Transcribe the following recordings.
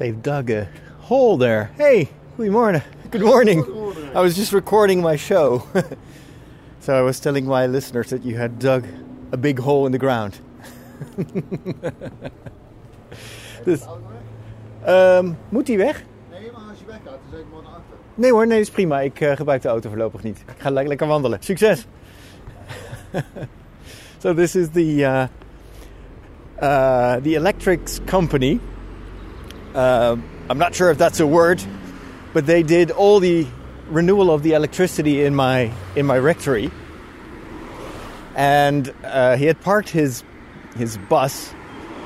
They've dug a hole there. Hey, good morning. Good morning. I was just recording my show. so I was telling my listeners that you had dug a big hole in the ground. dus, um, moet die weg? Nee, maar als je weggaat, dan zet ik hem naar achter. Nee hoor, nee, dat is prima. Ik uh, gebruik de auto voorlopig niet. Ik ga le lekker wandelen. Succes! so this is the uh, uh, the electrics company. Uh, I'm not sure if that's a word, but they did all the renewal of the electricity in my in my rectory. And uh, he had parked his his bus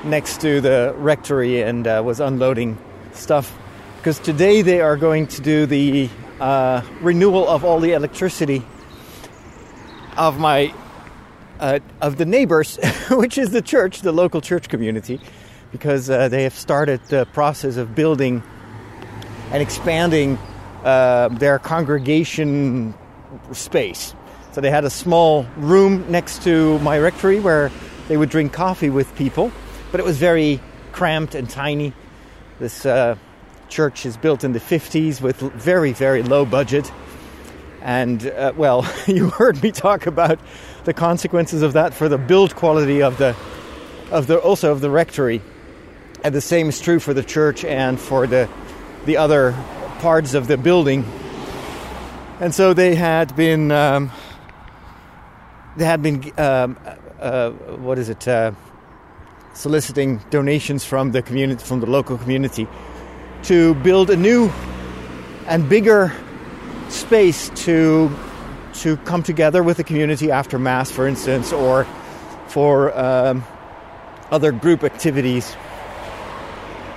next to the rectory and uh, was unloading stuff because today they are going to do the uh, renewal of all the electricity of my uh, of the neighbors, which is the church, the local church community, because uh, they have started the process of building and expanding uh, their congregation space. So they had a small room next to my rectory where they would drink coffee with people, but it was very cramped and tiny. This uh, church is built in the 50s with very, very low budget. And uh, well, you heard me talk about the consequences of that for the build quality of the, of the also of the rectory. And the same is true for the church and for the, the other parts of the building. And so they had been, um, they had been, um, uh, what is it, uh, soliciting donations from the community, from the local community, to build a new and bigger space to to come together with the community after mass, for instance, or for um, other group activities.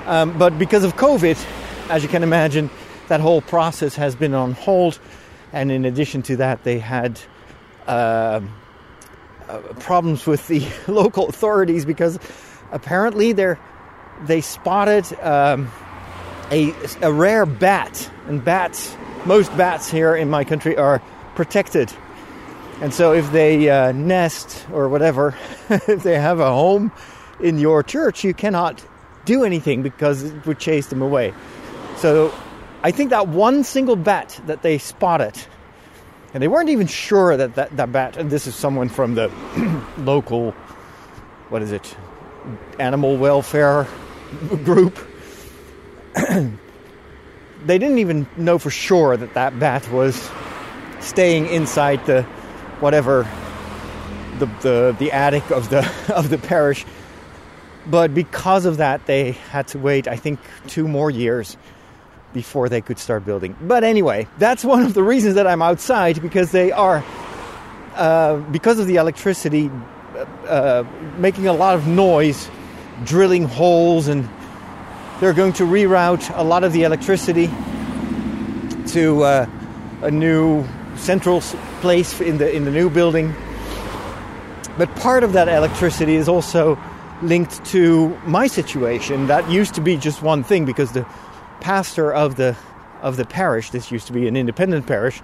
Um, but because of COVID, as you can imagine, that whole process has been on hold. And in addition to that, they had uh, uh, problems with the local authorities because apparently they they spotted um, a, a rare bat, and bats, most bats here in my country are protected. And so if they uh, nest or whatever, if they have a home in your church, you cannot do anything because it would chase them away. So I think that one single bat that they spotted, and they weren't even sure that that, that bat, and this is someone from the local, what is it, animal welfare group. they didn't even know for sure that that bat was staying inside the whatever the the, the attic of the of the parish. But because of that, they had to wait, I think, two more years before they could start building. But anyway, that's one of the reasons that I'm outside because they are, uh, because of the electricity, uh, making a lot of noise, drilling holes, and they're going to reroute a lot of the electricity to uh, a new central place in the in the new building. But part of that electricity is also linked to my situation. That used to be just one thing because the pastor of the of the parish, this used to be an independent parish,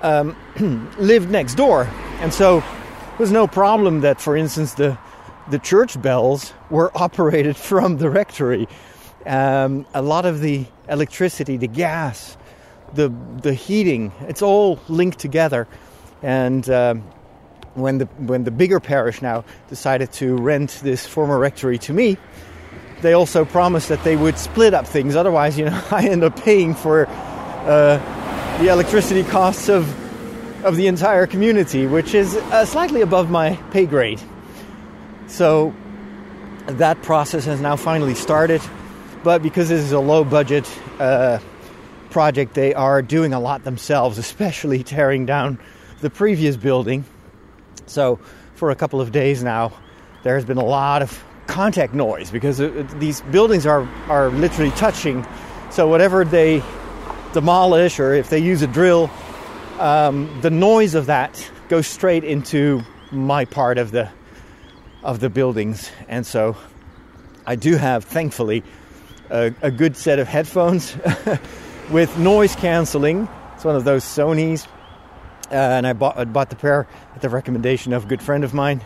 um, lived next door, and so it was no problem that, for instance, the the church bells were operated from the rectory. Um, a lot of the electricity, the gas, the the heating, it's all linked together, and. Um, when the when the bigger parish now decided to rent this former rectory to me, they also promised that they would split up things. Otherwise, you know, I end up paying for uh, the electricity costs of of the entire community, which is uh, slightly above my pay grade. So that process has now finally started, but because this is a low budget uh, project, they are doing a lot themselves, especially tearing down the previous building. So for a couple of days now, there has been a lot of contact noise because these buildings are, are literally touching. So whatever they demolish or if they use a drill, um, the noise of that goes straight into my part of the of the buildings, and so I do have, thankfully, a, a good set of headphones with noise canceling. It's one of those Sony's, uh, and I bought, I bought the pair at the recommendation of a good friend of mine.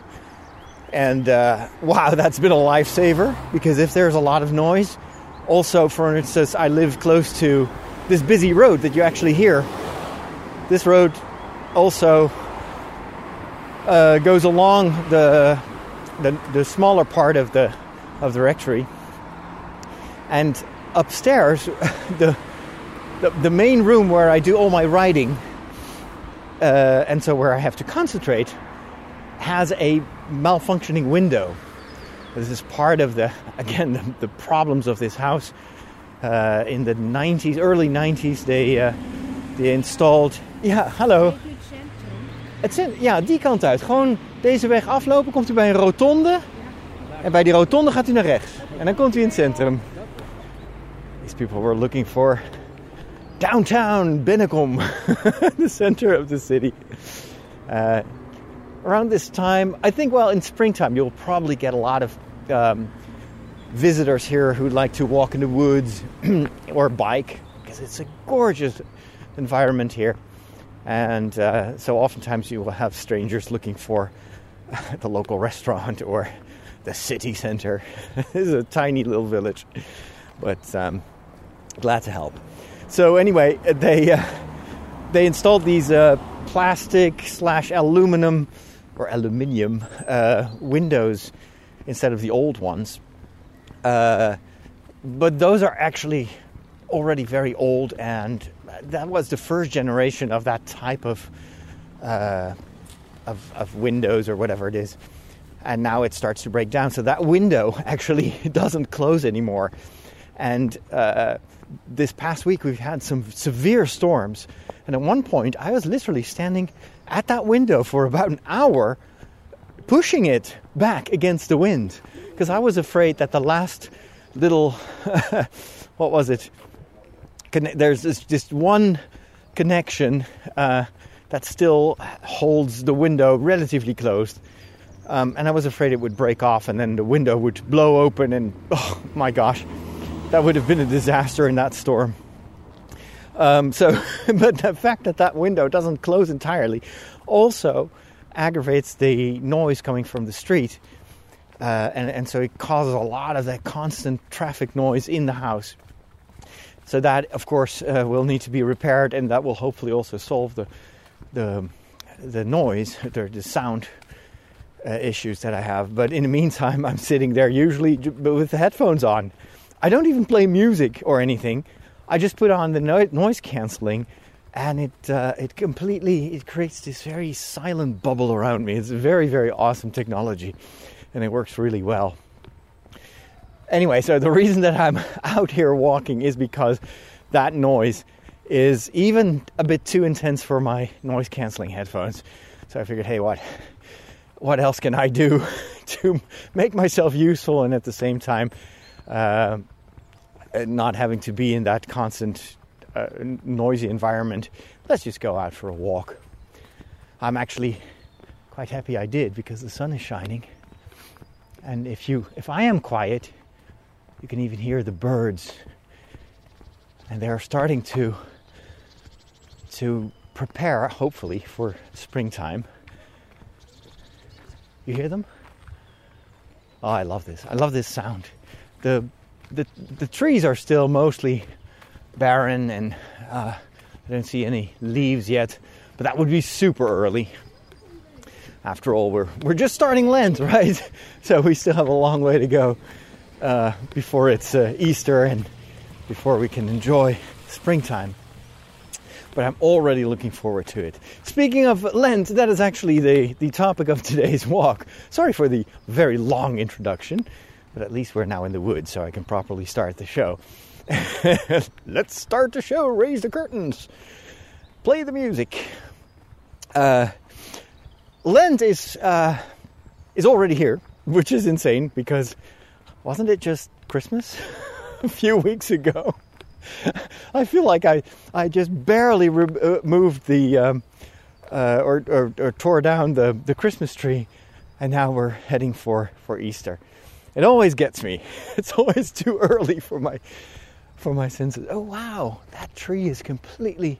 And uh, wow, that's been a lifesaver because if there's a lot of noise, Also, for instance, I live close to this busy road that you actually hear. This road also uh, goes along the, the the smaller part of the of the rectory, and upstairs, the the, the main room where I do all my writing, uh, and so where I have to concentrate, has a malfunctioning window. This is part of the again the, the problems of this house. Uh, in the 90s, early 90s, they uh, they installed. Ja, hallo. Het zit, ja, die kant uit. Gewoon deze weg aflopen, komt u bij een rotonde. En bij die rotonde gaat u naar rechts. En dan komt u in het centrum. These people were looking for downtown Bennekom, the center of the city. Uh, around this time, I think, well, in springtime, you'll probably get a lot of um, visitors here who'd like to walk in the woods or bike because it's a gorgeous environment here. And uh, so oftentimes you will have strangers looking for the local restaurant or the city center. this is a tiny little village, but um, glad to help. So anyway, they uh, they installed these uh, plastic slash aluminum or aluminium uh, windows instead of the old ones. Uh, but those are actually already very old, and that was the first generation of that type of uh, of, of windows or whatever it is. And now it starts to break down. So that window actually doesn't close anymore. And uh, this past week we've had some severe storms. And at one point I was literally standing at that window for about an hour, pushing it back against the wind because I was afraid that the last little, what was it? There's just one connection uh, that still holds the window relatively closed. Um, and I was afraid it would break off and then the window would blow open, and oh my gosh, that would have been a disaster in that storm. Um, so, but the fact that that window doesn't close entirely also aggravates the noise coming from the street. Uh, and, and so it causes a lot of that constant traffic noise in the house. So that, of course, uh, will need to be repaired, and that will hopefully also solve the the the noise, the, the sound uh, issues that I have. But in the meantime, I'm sitting there usually with the headphones on. I don't even play music or anything. I just put on the no- noise canceling, and it uh, it completely it creates this very silent bubble around me. It's very very awesome technology and it works really well. Anyway, so the reason that I'm out here walking is because that noise is even a bit too intense for my noise canceling headphones. So I figured, hey, what what else can I do to make myself useful and at the same time uh, not having to be in that constant uh, noisy environment? Let's just go out for a walk. I'm actually quite happy I did because the sun is shining and if you if I am quiet, you can even hear the birds. And they're starting to to prepare, hopefully, for springtime. You hear them? Oh, I love this. I love this sound. The the the trees are still mostly barren and uh, I don't see any leaves yet, but that would be super early after all, we're we're just starting Lent, right? So we still have a long way to go uh, before it's uh, Easter and before we can enjoy springtime. But I'm already looking forward to it. Speaking of Lent, that is actually the, the topic of today's walk. Sorry for the very long introduction, but at least we're now in the woods, so I can properly start the show. Let's start the show. Raise the curtains. Play the music. Uh, Lent is uh, is already here, which is insane because wasn't it just Christmas a few weeks ago? I feel like I I just barely re- uh, the um, uh, or, or, or tore down the the Christmas tree, and now we're heading for for Easter. It always gets me. It's always too early for my for my senses. Oh wow, that tree is completely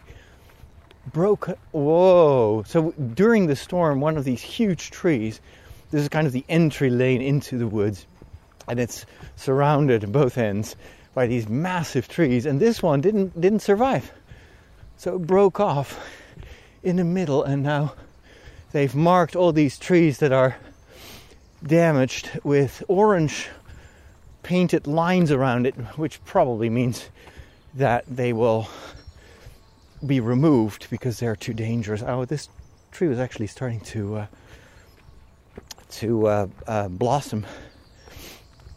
broke. Whoa! So during the storm, one of these huge trees, this is kind of the entry lane into the woods, and it's surrounded both ends by these massive trees, and this one didn't didn't survive. So it broke off in the middle, and now they've marked all these trees that are damaged with orange painted lines around it, which probably means that they will be removed because they're too dangerous. Oh, this tree was actually starting to uh, to uh, uh, blossom.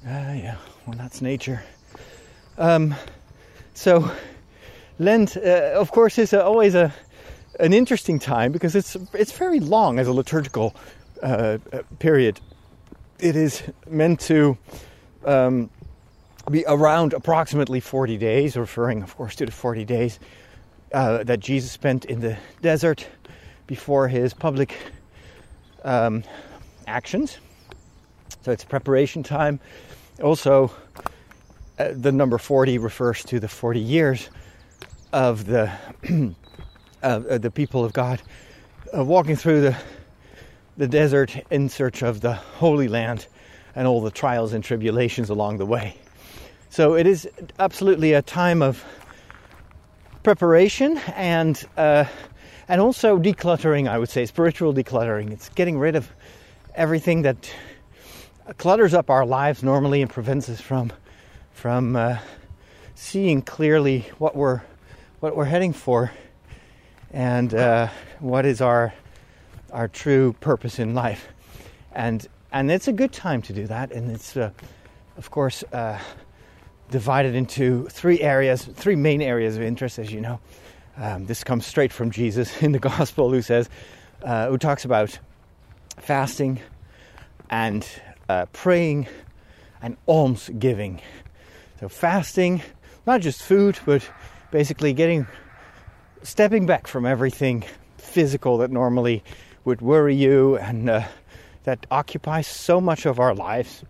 Ah, yeah, well, that's nature. Um, so, Lent, uh, of course, is always a an interesting time because it's it's very long as a liturgical uh, uh, period. It is meant to um, be around approximately 40 days, referring, of course, to the 40 days uh, that Jesus spent in the desert before his public um, actions. So it's preparation time. Also, uh, the number 40 refers to the 40 years of the uh, the people of God uh, walking through the the desert in search of the Holy Land and all the trials and tribulations along the way. So it is absolutely a time of preparation and uh, and also decluttering. I would say spiritual decluttering. It's getting rid of everything that clutters up our lives normally and prevents us from from uh, seeing clearly what we're what we're heading for and uh, what is our our true purpose in life. And and it's a good time to do that. And it's uh, of course uh, divided into three areas, three main areas of interest, as you know. Um, this comes straight from Jesus in the Gospel, who says, uh, who talks about fasting and uh, praying and alms giving. So fasting, not just food, but basically getting stepping back from everything physical that normally would worry you and uh, that occupies so much of our lives.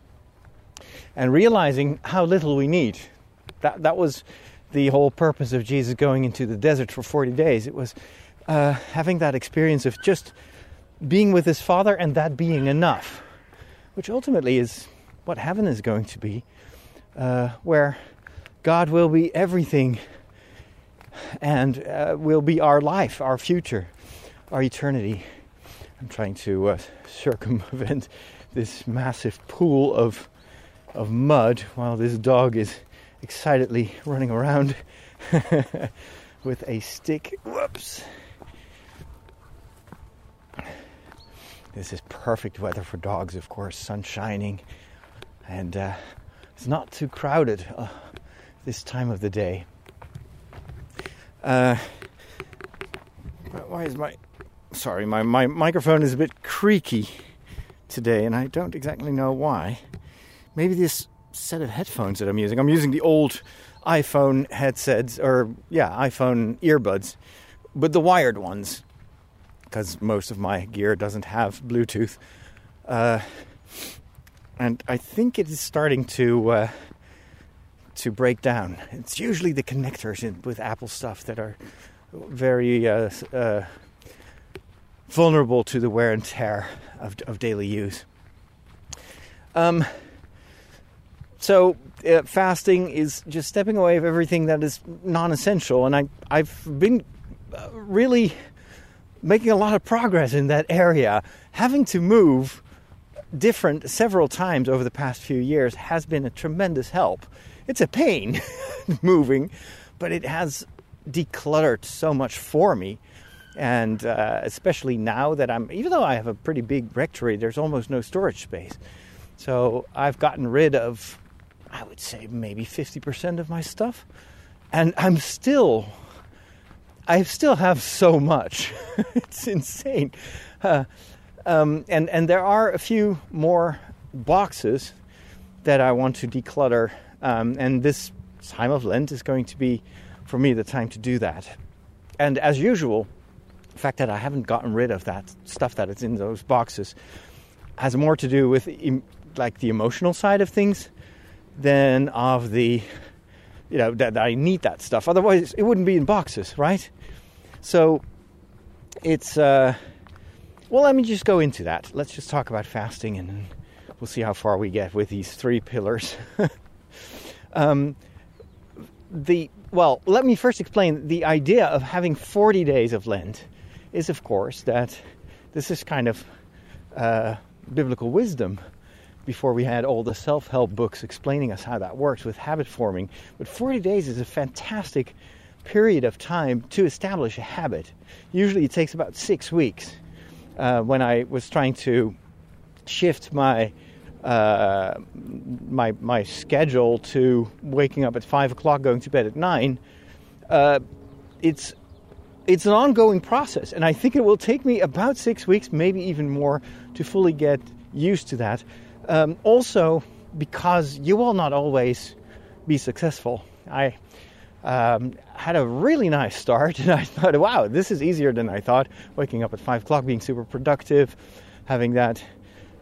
And realizing how little we need. That that was the whole purpose of Jesus going into the desert for 40 days. It was uh, having that experience of just being with his father and that being enough. Which ultimately is what heaven is going to be uh, where God will be everything and uh, will be our life, our future, our eternity. I'm trying to uh, circumvent this massive pool of of mud while this dog is excitedly running around with a stick. Whoops. This is perfect weather for dogs, of course. Sun shining, and uh, it's not too crowded uh, this time of the day. Uh, why is my sorry my, my microphone is a bit creaky today and I don't exactly know why. Maybe this set of headphones that I'm using. I'm using the old iPhone headsets or yeah, iPhone earbuds, but the wired ones because most of my gear doesn't have Bluetooth. Uh, and I think it is starting to uh, to break down. It's usually the connectors in, with Apple stuff that are very uh, uh, vulnerable to the wear and tear of, of daily use. Um, so uh, fasting is just stepping away of everything that is non-essential, and I I've been uh, really making a lot of progress in that area. Having to move different several times over the past few years has been a tremendous help it's a pain moving, but it has decluttered so much for me. And uh, especially now that I'm, even though I have a pretty big rectory, there's almost no storage space. So I've gotten rid of, I would say, maybe 50% of my stuff. And I'm still, I still have so much. it's insane. Uh, um, and, and there are a few more boxes that I want to declutter um, and this time of Lent is going to be, for me, the time to do that. And as usual, the fact that I haven't gotten rid of that stuff that is in those boxes has more to do with like the emotional side of things than of the you know that, I need that stuff. Otherwise, it wouldn't be in boxes, right? So it's uh, well. Let me just go into that. Let's just talk about fasting, and we'll see how far we get with these three pillars. Um, the well, let me first explain the idea of having 40 days of Lent is, of course, that this is kind of uh, biblical wisdom. Before we had all the self help books explaining us how that works with habit forming. But 40 days is a fantastic period of time to establish a habit. Usually it takes about six weeks. Uh, when I was trying to shift my uh, my my schedule to waking up at five o'clock, going to bed at nine, uh, it's it's an ongoing process, and I think it will take me about six weeks, maybe even more, to fully get used to that. Um, also, because you will not always be successful. I um, had a really nice start, and I thought, wow, this is easier than I thought. Waking up at five o'clock, being super productive, having that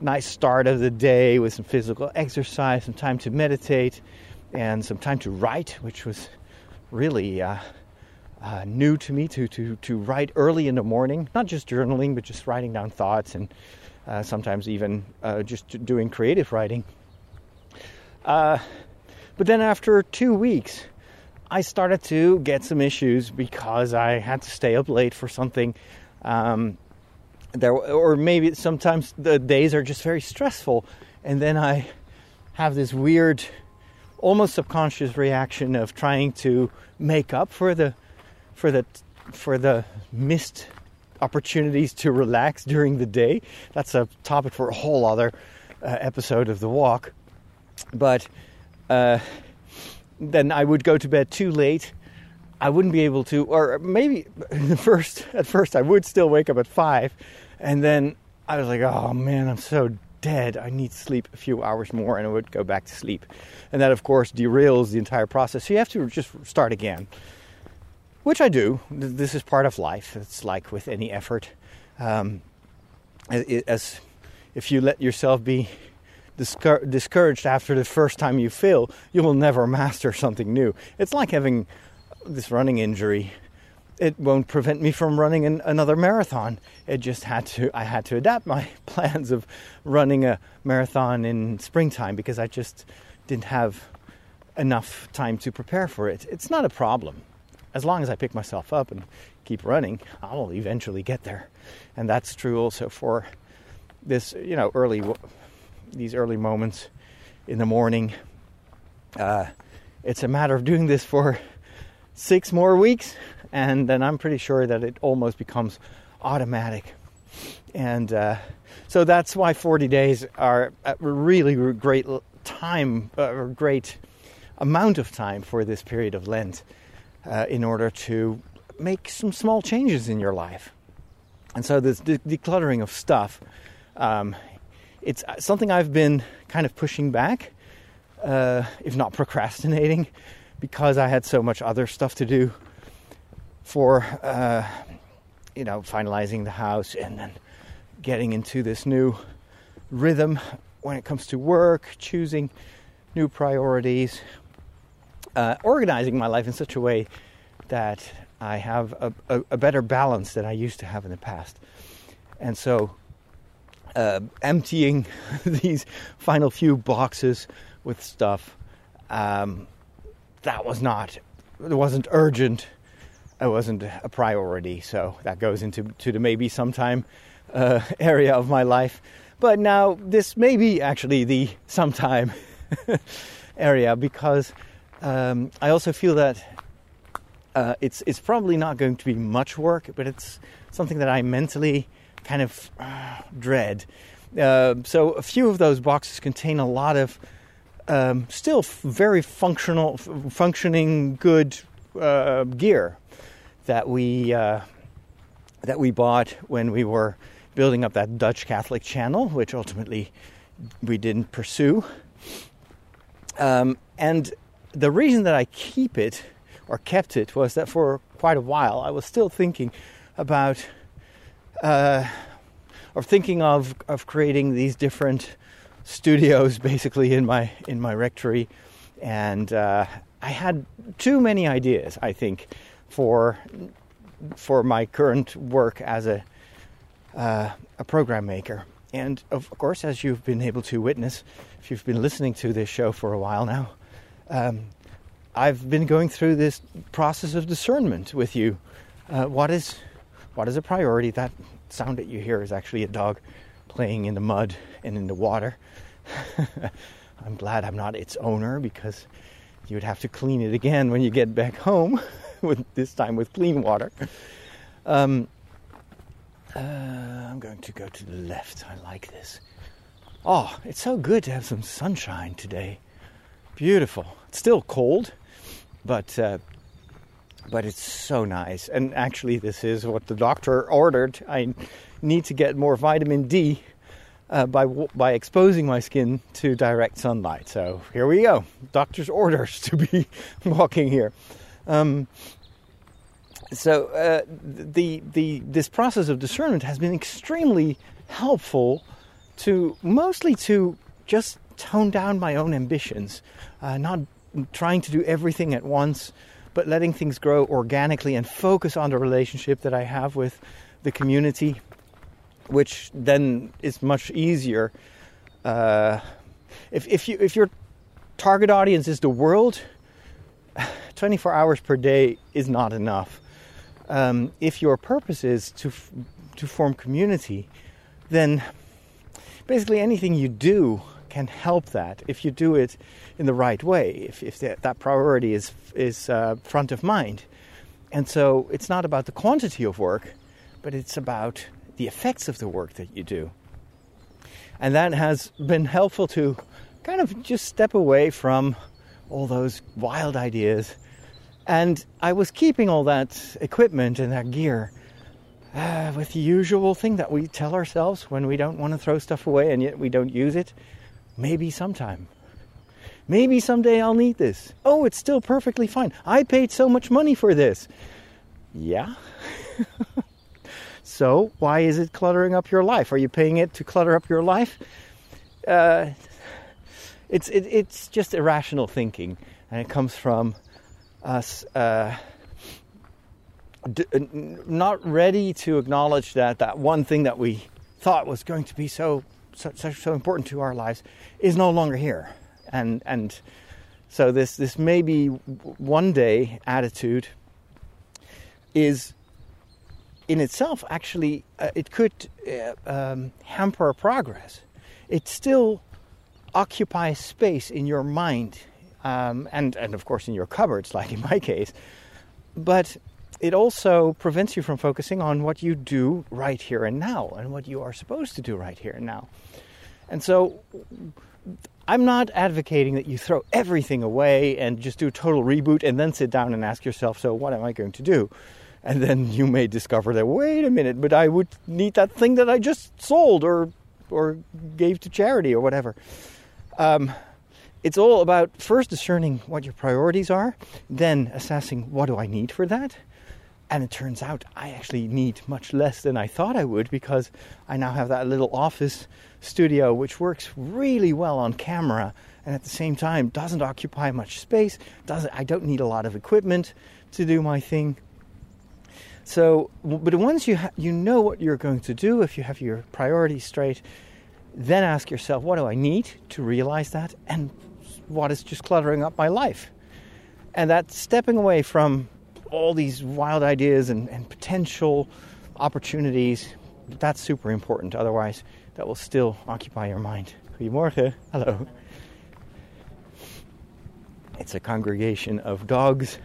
nice start of the day with some physical exercise, some time to meditate, and some time to write, which was really uh, uh, new to me to, to, to write early in the morning, not just journaling, but just writing down thoughts and uh, sometimes even uh, just doing creative writing. Uh, but then after two weeks, I started to get some issues because I had to stay up late for something. Um, there or maybe sometimes the days are just very stressful and then i have this weird almost subconscious reaction of trying to make up for the for the for the missed opportunities to relax during the day. That's a topic for a whole other uh, episode of the walk. But uh, then i would go to bed too late. I wouldn't be able to, or maybe first at first I would still wake up at five, and then I was like, oh man, I'm so dead. I need sleep a few hours more, and I would go back to sleep, and that of course derails the entire process. So you have to just start again, which I do. This is part of life. It's like with any effort, um, as if you let yourself be discouraged after the first time you fail, you will never master something new. It's like having this running injury, it won't prevent me from running an, another marathon. It just had to, I had to adapt my plans of running a marathon in springtime because I just didn't have enough time to prepare for it. It's not a problem. As long as I pick myself up and keep running, I'll eventually get there. And that's true also for this, you know, early, these early moments in the morning. Uh, it's a matter of doing this for six more weeks, and then I'm pretty sure that it almost becomes automatic. And uh, so that's why 40 days are a really great time, uh, or great amount of time for this period of Lent uh, in order to make some small changes in your life. And so this de- decluttering of stuff, um, it's something I've been kind of pushing back, uh, if not procrastinating, because I had so much other stuff to do for, uh, you know, finalizing the house and then getting into this new rhythm when it comes to work, choosing new priorities, uh, organizing my life in such a way that I have a, a, a, better balance than I used to have in the past. And so, uh, emptying these final few boxes with stuff um, that was not, it wasn't urgent. It wasn't a priority. So that goes into to the maybe sometime uh, area of my life. But now this may be actually the sometime area because um, I also feel that uh, it's it's probably not going to be much work, but it's something that I mentally kind of uh, dread. Uh, so a few of those boxes contain a lot of um, still very functional, functioning, good uh, gear that we uh, that we bought when we were building up that Dutch Catholic channel, which ultimately we didn't pursue. Um, and the reason that I keep it or kept it was that for quite a while I was still thinking about uh, or thinking of of creating these different studios basically in my in my rectory, and uh, I had too many ideas. I think for for my current work as a uh, a program maker. And of course, as you've been able to witness, if you've been listening to this show for a while now, um, I've been going through this process of discernment with you. Uh, what is what is a priority? That sound that you hear is actually a dog playing in the mud and in the water. I'm glad I'm not its owner because you would have to clean it again when you get back home, with this time with clean water. Um, uh, I'm going to go to the left. I like this. Oh, it's so good to have some sunshine today. Beautiful. It's still cold, but uh, but it's so nice. And actually, this is what the doctor ordered. I need to get more vitamin D uh, by by exposing my skin to direct sunlight. So here we go. Doctor's orders to be walking here. Um, so uh, the the this process of discernment has been extremely helpful to mostly to just tone down my own ambitions, uh, not trying to do everything at once, but letting things grow organically and focus on the relationship that I have with the community, which then is much easier. Uh, if if you if your target audience is the world, 24 hours per day is not enough. Um, if your purpose is to f- to form community, then basically anything you do can help that if you do it in the right way, if, if that, that priority is, is uh, front of mind. And so it's not about the quantity of work, but it's about the effects of the work that you do. And that has been helpful to kind of just step away from all those wild ideas. And I was keeping all that equipment and that gear uh, with the usual thing that we tell ourselves when we don't want to throw stuff away and yet we don't use it. Maybe sometime. Maybe someday I'll need this. Oh, it's still perfectly fine. I paid so much money for this. Yeah. so, why is it cluttering up your life? Are you paying it to clutter up your life? Uh, it's it, it's just irrational thinking, and it comes from us uh, d- not ready to acknowledge that that one thing that we thought was going to be so so, so important to our lives is no longer here, and and so this this maybe one day attitude is in itself actually uh, it could uh, um, hamper progress. It still occupies space in your mind um, and and of course in your cupboards, like in my case, but it also prevents you from focusing on what you do right here and now and what you are supposed to do right here and now. And so I'm not advocating that you throw everything away and just do a total reboot and then sit down and ask yourself, so what am I going to do? And then you may discover that, wait a minute, but I would need that thing that I just sold or, or gave to charity or whatever. Um, it's all about first discerning what your priorities are, then assessing what do I need for that, and it turns out I actually need much less than I thought I would because I now have that little office studio which works really well on camera and at the same time doesn't occupy much space. Doesn't I don't need a lot of equipment to do my thing. So, but once you ha- you know what you're going to do, if you have your priorities straight, then ask yourself, what do I need to realize that, and what is just cluttering up my life? And that stepping away from all these wild ideas and, and potential opportunities. That's super important. Otherwise, that will still occupy your mind. Goedemorgen. Hello. It's a congregation of dogs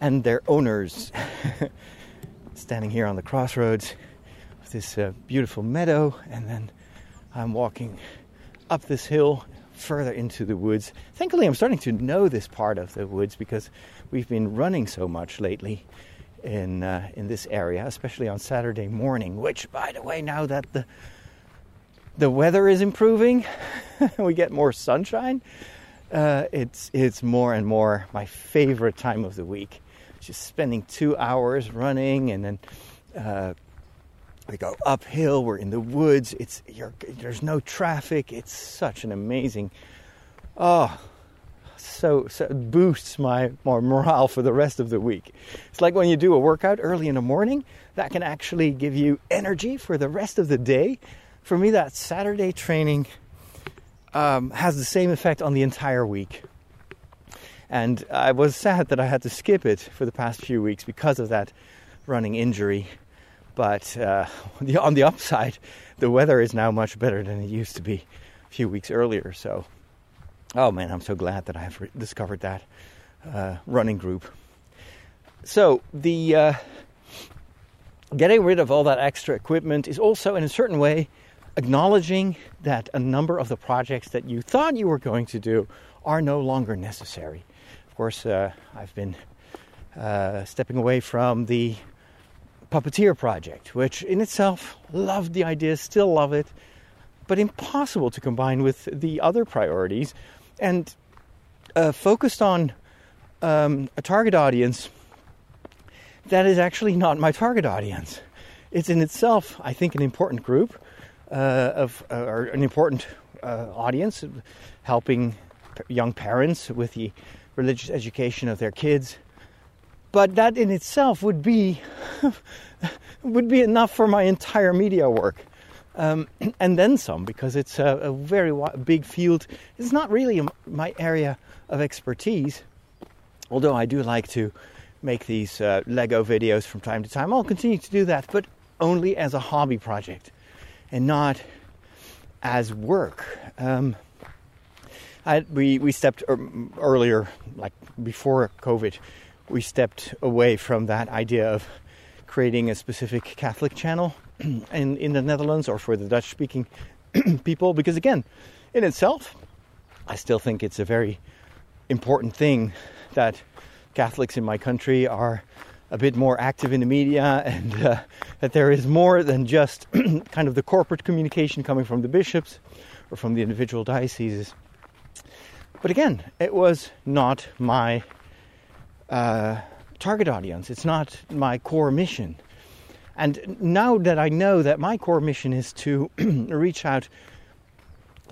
and their owners standing here on the crossroads of this uh, beautiful meadow, and then I'm walking up this hill further into the woods. Thankfully, I'm starting to know this part of the woods because we've been running so much lately in uh, in this area, especially on Saturday morning. Which, by the way, now that the the weather is improving, we get more sunshine. Uh, it's it's more and more my favorite time of the week. Just spending two hours running, and then uh, we go uphill. We're in the woods. It's there's no traffic. It's such an amazing. Oh, so, so boosts my, my morale for the rest of the week. It's like when you do a workout early in the morning, that can actually give you energy for the rest of the day. For me, that Saturday training um, has the same effect on the entire week. And I was sad that I had to skip it for the past few weeks because of that running injury. But uh, on the upside, the weather is now much better than it used to be a few weeks earlier. So, oh man, I'm so glad that I have re- discovered that uh, running group. So the uh, getting rid of all that extra equipment is also, in a certain way, acknowledging that a number of the projects that you thought you were going to do are no longer necessary. Of course, uh, I've been uh, stepping away from the puppeteer project, which in itself loved the idea, still love it, but impossible to combine with the other priorities, and uh, focused on um, a target audience that is actually not my target audience. It's in itself, I think, an important group uh, of uh, or an important uh, audience, helping young parents with the religious education of their kids. But that in itself would be would be enough for my entire media work, um, and then some, because it's a, a very big field. It's not really my area of expertise, although I do like to make these uh, Lego videos from time to time. I'll continue to do that, but only as a hobby project and not as work. Um, I, we we stepped earlier, like before COVID, we stepped away from that idea of creating a specific Catholic channel in in the Netherlands or for the Dutch speaking people, because again, in itself, I still think it's a very important thing that Catholics in my country are a bit more active in the media and uh, that there is more than just kind of the corporate communication coming from the bishops or from the individual dioceses. But again, it was not my uh, target audience, it's not my core mission. And now that I know that my core mission is to reach out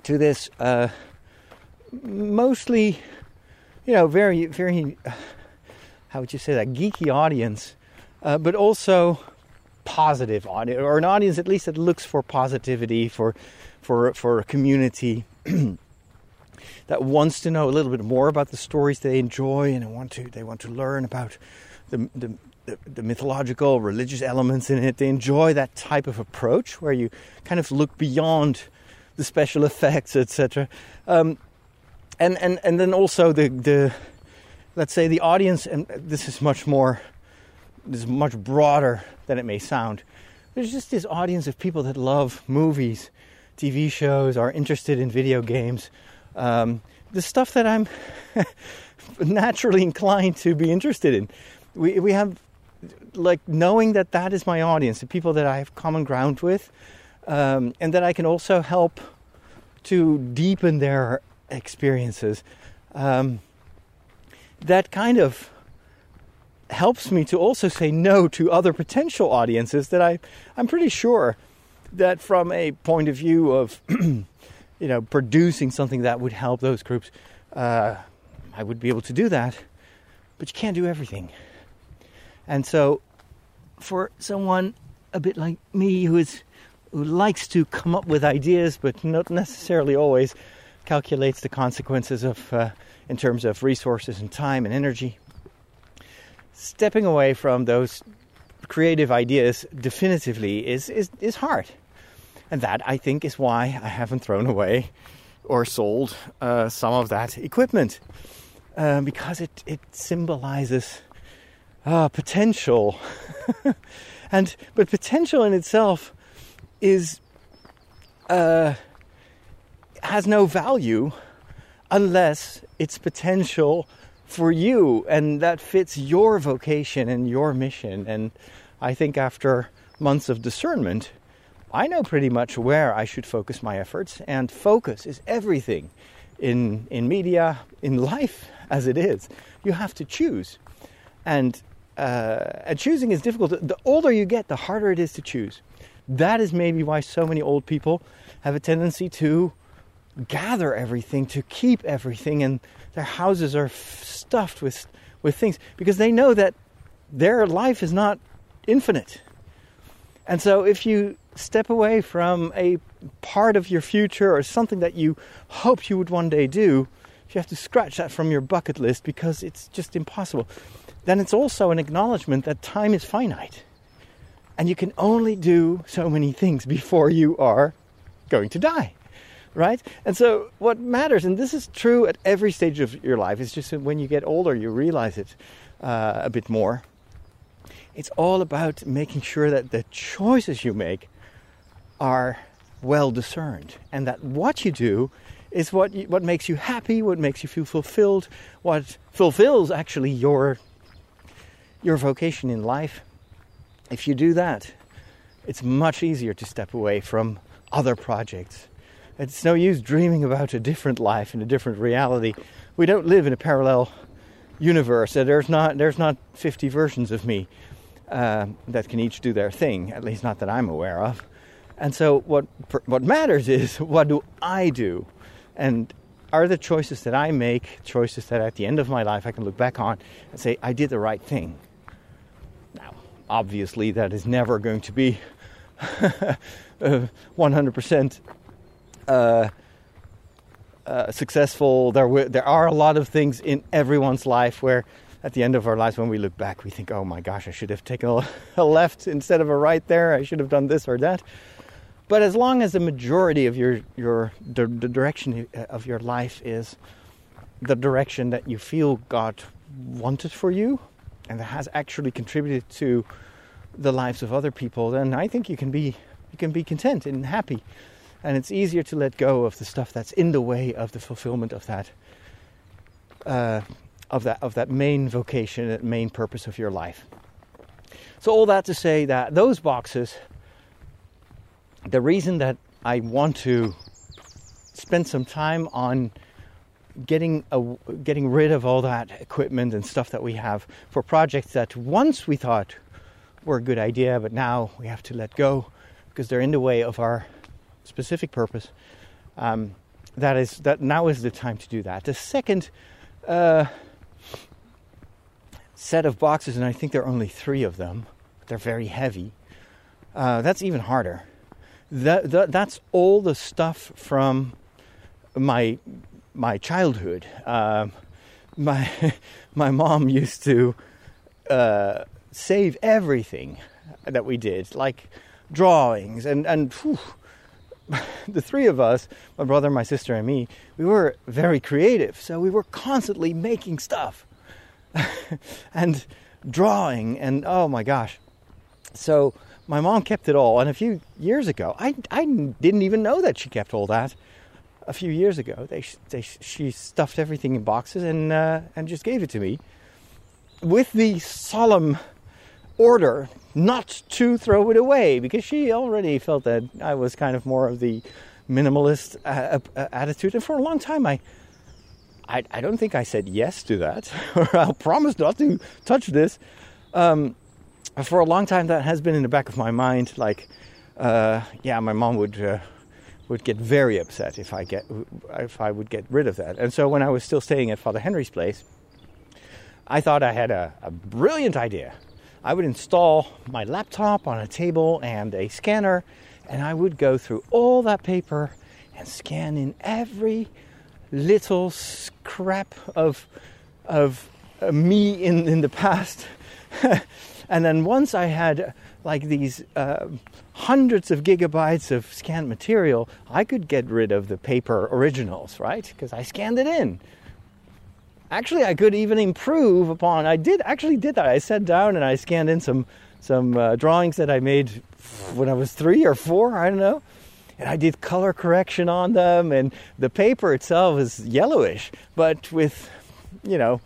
to this uh, mostly, you know, very, very how would you say that geeky audience, uh, but also positive audience or an audience at least that looks for positivity for for for a community that wants to know a little bit more about the stories they enjoy and they want to they want to learn about the, the the, mythological religious elements in it they enjoy that type of approach where you kind of look beyond the special effects etc um, and and and then also the the let's say the audience, and this is much more, this is much broader than it may sound. There's just this audience of people that love movies, TV shows, are interested in video games, um, the stuff that I'm naturally inclined to be interested in. We we have like knowing that that is my audience, the people that I have common ground with, um, and that I can also help to deepen their experiences. Um, that kind of helps me to also say no to other potential audiences that I, I'm pretty sure that from a point of view of, you know, producing something that would help those groups, uh, I would be able to do that. But you can't do everything. And so, for someone a bit like me who is who likes to come up with ideas, but not necessarily always calculates the consequences of uh, in terms of resources and time and energy. Stepping away from those creative ideas definitively is, is, is hard. And that, I think, is why I haven't thrown away or sold uh, some of that equipment. Uh, because it, it symbolizes uh, potential. and But potential in itself is uh, has no value unless it's potential for you and that fits your vocation and your mission. And I think after months of discernment, I know pretty much where I should focus my efforts, and focus is everything in in media, in life as it is. You have to choose, and uh, and choosing is difficult. The older you get, the harder it is to choose. That is maybe why so many old people have a tendency to gather everything, to keep everything, and their houses are f- stuffed with with things because they know that their life is not infinite. And so, if you step away from a part of your future or something that you hoped you would one day do if you have to scratch that from your bucket list because it's just impossible, then it's also an acknowledgement that time is finite. And you can only do so many things before you are going to die. Right? And so, what matters, and this is true at every stage of your life, it's just that when you get older, you realize it uh, a bit more. It's all about making sure that the choices you make are well discerned and that what you do is what you, what makes you happy, what makes you feel fulfilled, what fulfills actually your your vocation in life. If you do that, it's much easier to step away from other projects. It's no use dreaming about a different life and a different reality. We don't live in a parallel universe. There's not there's not 50 versions of me uh, that can each do their thing. At least not that I'm aware of. And so what what matters is what do I do and are the choices that I make choices that at the end of my life I can look back on and say, I did the right thing? Now, obviously, that is never going to be 100% uh, uh, successful. There, w- there are a lot of things in everyone's life where at the end of our lives, when we look back, we think, oh my gosh, I should have taken a left instead of a right there. I should have done this or that. But as long as the majority of your your the, the direction of your life is the direction that you feel God wanted for you, and that has actually contributed to the lives of other people, then I think you can be you can be content and happy, and it's easier to let go of the stuff that's in the way of the fulfillment of that uh, of that of that main vocation, that main purpose of your life. So all that to say that those boxes the reason that I want to spend some time on getting a, getting rid of all that equipment and stuff that we have for projects that once we thought were a good idea, but now we have to let go because they're in the way of our specific purpose. Um, that is that now is the time to do that. The second uh, set of boxes, and I think there are only three of them. They're very heavy. Uh, that's even harder that, that that's all the stuff from my my childhood. Um, my my mom used to uh, save everything that we did, like drawings and and whew, the three of us, my brother, my sister, and me, we were very creative. So we were constantly making stuff and drawing, and oh my gosh. So my mom kept it all. And a few years ago, I, I didn't even know that she kept all that. A few years ago, they, they she stuffed everything in boxes and uh, and just gave it to me, with the solemn order not to throw it away because she already felt that I was kind of more of the minimalist uh, uh, attitude. And for a long time, I, I, I don't think I said yes to that, or I'll promise not to touch this. Um, for a long time that has been in the back of my mind. Like, uh, yeah, my mom would uh, would get very upset if I get if I would get rid of that. And so when I was still staying at Father Henry's place, I thought I had a, a brilliant idea. I would install my laptop on a table and a scanner, and I would go through all that paper and scan in every little scrap of of uh, me in in the past. And then once I had like these uh, hundreds of gigabytes of scanned material, I could get rid of the paper originals, right? Because I scanned it in. Actually, I could even improve upon. I did actually did that. I sat down and I scanned in some some uh, drawings that I made when I was three or four. I don't know. And I did color correction on them, and the paper itself is yellowish, but with, you know,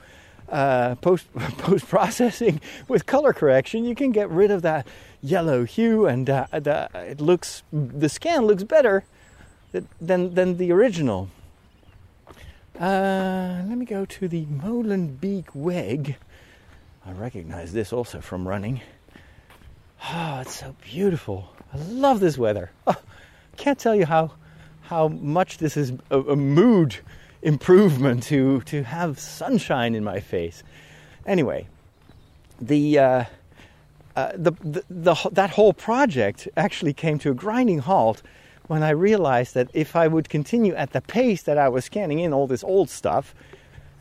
uh, post post processing with color correction, you can get rid of that yellow hue, and uh, the, it looks the scan looks better than than the original. Uh, let me go to the Molenbeek Weg. I recognize this also from running. Oh, it's so beautiful. I love this weather. Oh, can't tell you how how much this is a, a mood improvement to to have sunshine in my face. Anyway, the, uh, uh, the, the, the that whole project actually came to a grinding halt when I realized that if I would continue at the pace that I was scanning in all this old stuff,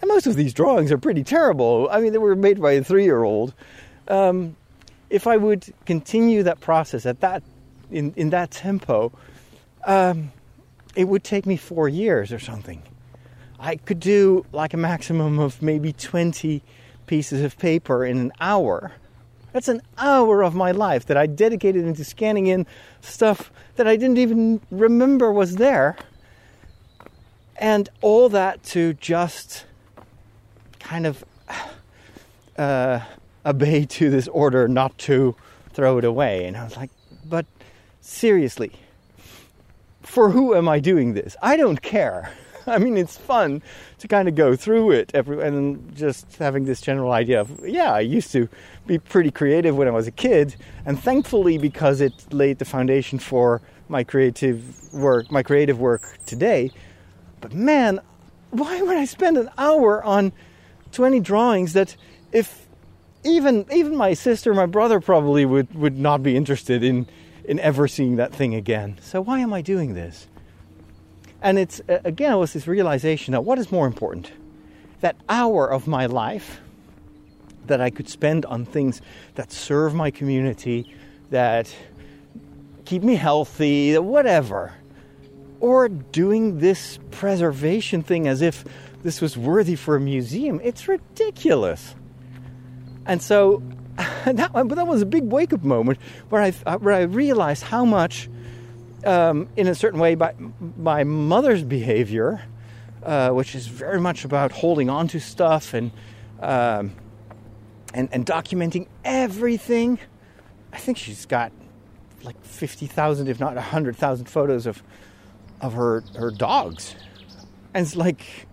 and most of these drawings are pretty terrible. I mean, they were made by a three-year-old. Um, if I would continue that process at that in in that tempo, um, it would take me four years or something. I could do like a maximum of maybe 20 pieces of paper in an hour. That's an hour of my life that I dedicated into scanning in stuff that I didn't even remember was there. And all that to just kind of uh, obey to this order not to throw it away. And I was like, but seriously, for who am I doing this? I don't care. I mean, it's fun to kind of go through it every, and just having this general idea of, yeah, I used to be pretty creative when I was a kid, and thankfully, because it laid the foundation for my creative work, my creative work today. But man, why would I spend an hour on 20 drawings that, if even even my sister, my brother probably would would not be interested in in ever seeing that thing again. So why am I doing this? And it's, uh, again, it was this realization that what is more important? That hour of my life that I could spend on things that serve my community, that keep me healthy, whatever. Or doing this preservation thing as if this was worthy for a museum. It's ridiculous. And so that, but that was a big wake up moment where I, where I realized how much um, in a certain way by my mother's behavior, uh, which is very much about holding on to stuff and, um, and and documenting everything. I think she's got like fifty thousand, if not hundred thousand, photos of of her her dogs, and it's like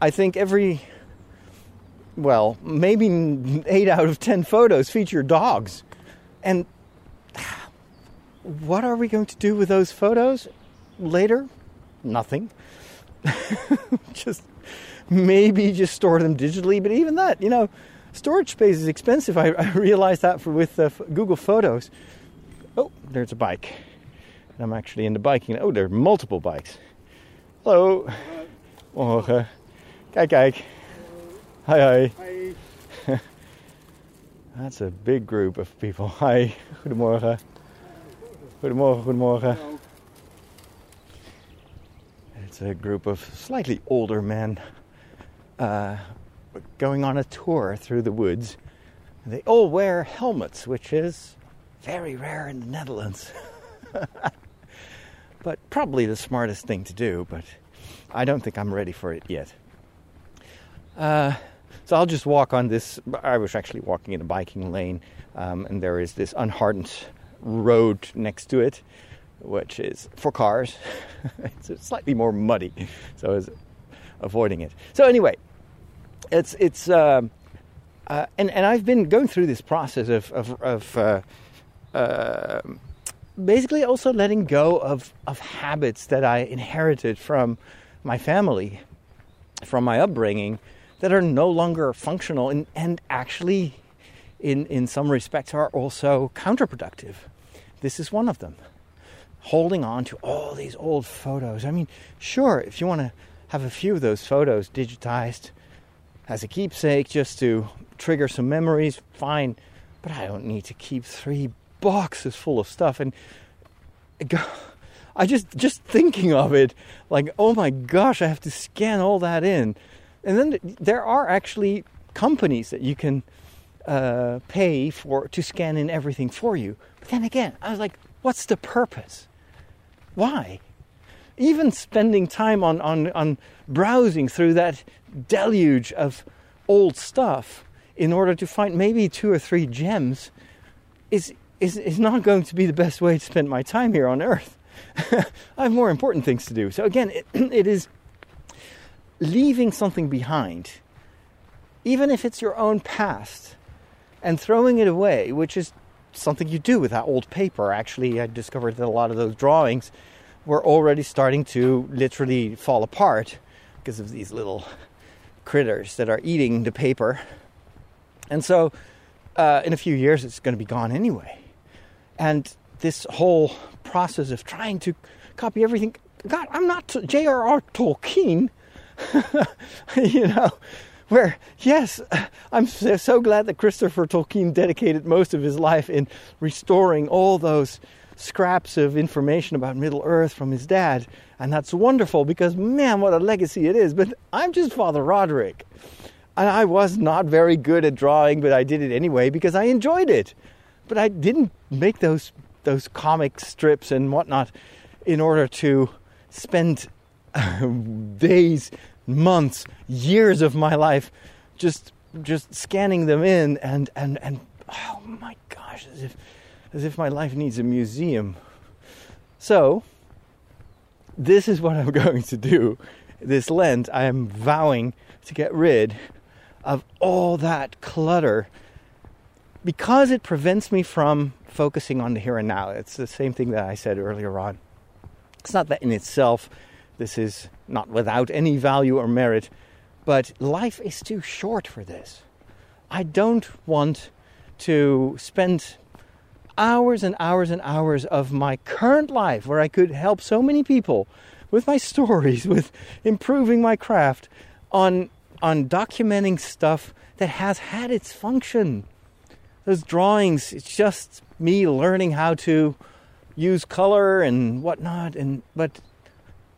I think every well maybe eight out of ten photos feature dogs, and what are we going to do with those photos later? Nothing. just maybe just store them digitally, but even that, you know, storage space is expensive. I, I realized that for, with uh, Google Photos. Oh, there's a bike. And I'm actually into biking. Oh, there are multiple bikes. Hello. Morgen. Kijk, kijk. Hi, hi. Hi. That's a big group of people. Hi. Goedemorgen. Goedemorgen, goedemorgen. Hello. It's a group of slightly older men uh, going on a tour through the woods. They all wear helmets, which is very rare in the Netherlands. but probably the smartest thing to do, but I don't think I'm ready for it yet. Uh, so I'll just walk on this. I was actually walking in a biking lane, um, and there is this unhardened road next to it, which is for cars. it's slightly more muddy, so I was avoiding it. So anyway, it's it's um, uh, and and I've been going through this process of of, of uh, uh, basically also letting go of of habits that I inherited from my family, from my upbringing, that are no longer functional and and actually. In, in some respects, are also counterproductive. This is one of them. Holding on to all these old photos. I mean, sure, if you want to have a few of those photos digitized as a keepsake just to trigger some memories, fine. But I don't need to keep three boxes full of stuff. And I just just thinking of it, like, oh my gosh, I have to scan all that in. And then there are actually companies that you can uh, pay for to scan in everything for you. But then again, I was like, what's the purpose? Why? Even spending time on, on, on browsing through that deluge of old stuff in order to find maybe two or three gems is, is, is not going to be the best way to spend my time here on earth. I have more important things to do. So, again, it, it is leaving something behind, even if it's your own past, and throwing it away, which is something you do with that old paper. Actually, I discovered that a lot of those drawings were already starting to literally fall apart because of these little critters that are eating the paper. And so, uh, in a few years, it's going to be gone anyway. And this whole process of trying to copy everything. God, I'm not J.R.R. Tolkien. you know, where, yes, I'm so glad that Christopher Tolkien dedicated most of his life in restoring all those scraps of information about Middle Earth from his dad. And that's wonderful because, man, what a legacy it is. But I'm just Father Roderick. And I was not very good at drawing, but I did it anyway because I enjoyed it. But I didn't make those those comic strips and whatnot in order to spend days, months, years of my life just just scanning them in and and and oh my gosh, as if as if my life needs a museum. So, this is what I'm going to do this Lent. I am vowing to get rid of all that clutter because it prevents me from focusing on the here and now. It's the same thing that I said earlier on. It's not that in itself this is not without any value or merit, but life is too short for this. I don't want to spend hours and hours and hours of my current life where I could help so many people with my stories, with improving my craft on on documenting stuff that has had its function. Those drawings, it's just me learning how to use color and whatnot, and but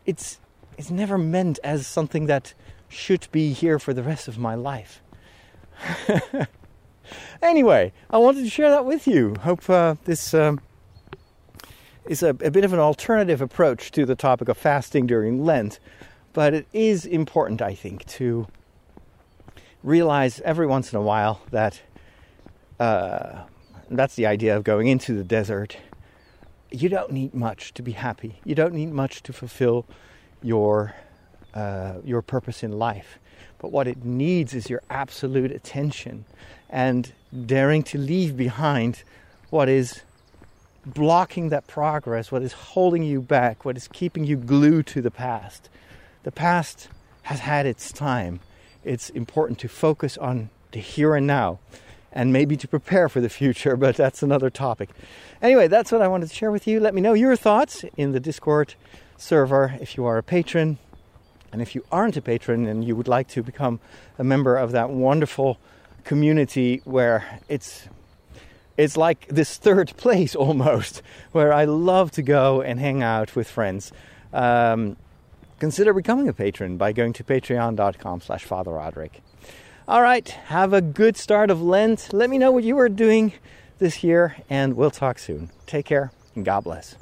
it's it's never meant as something that should be here for the rest of my life. anyway, I wanted to share that with you. Hope uh, this um, is a, a bit of an alternative approach to the topic of fasting during Lent, but it is important, I think, to realize every once in a while that uh, that's the idea of going into the desert. You don't need much to be happy. You don't need much to fulfill your uh, your purpose in life. But what it needs is your absolute attention and daring to leave behind what is blocking that progress, what is holding you back, what is keeping you glued to the past. The past has had its time. It's important to focus on the here and now and maybe to prepare for the future, but that's another topic. Anyway, that's what I wanted to share with you. Let me know your thoughts in the Discord server if you are a patron. And if you aren't a patron and you would like to become a member of that wonderful community where it's it's like this third place almost, where I love to go and hang out with friends. Um, consider becoming a patron by going to patreon.com slash Father Roderick. All right, have a good start of Lent. Let me know what you are doing this year, and we'll talk soon. Take care, and God bless.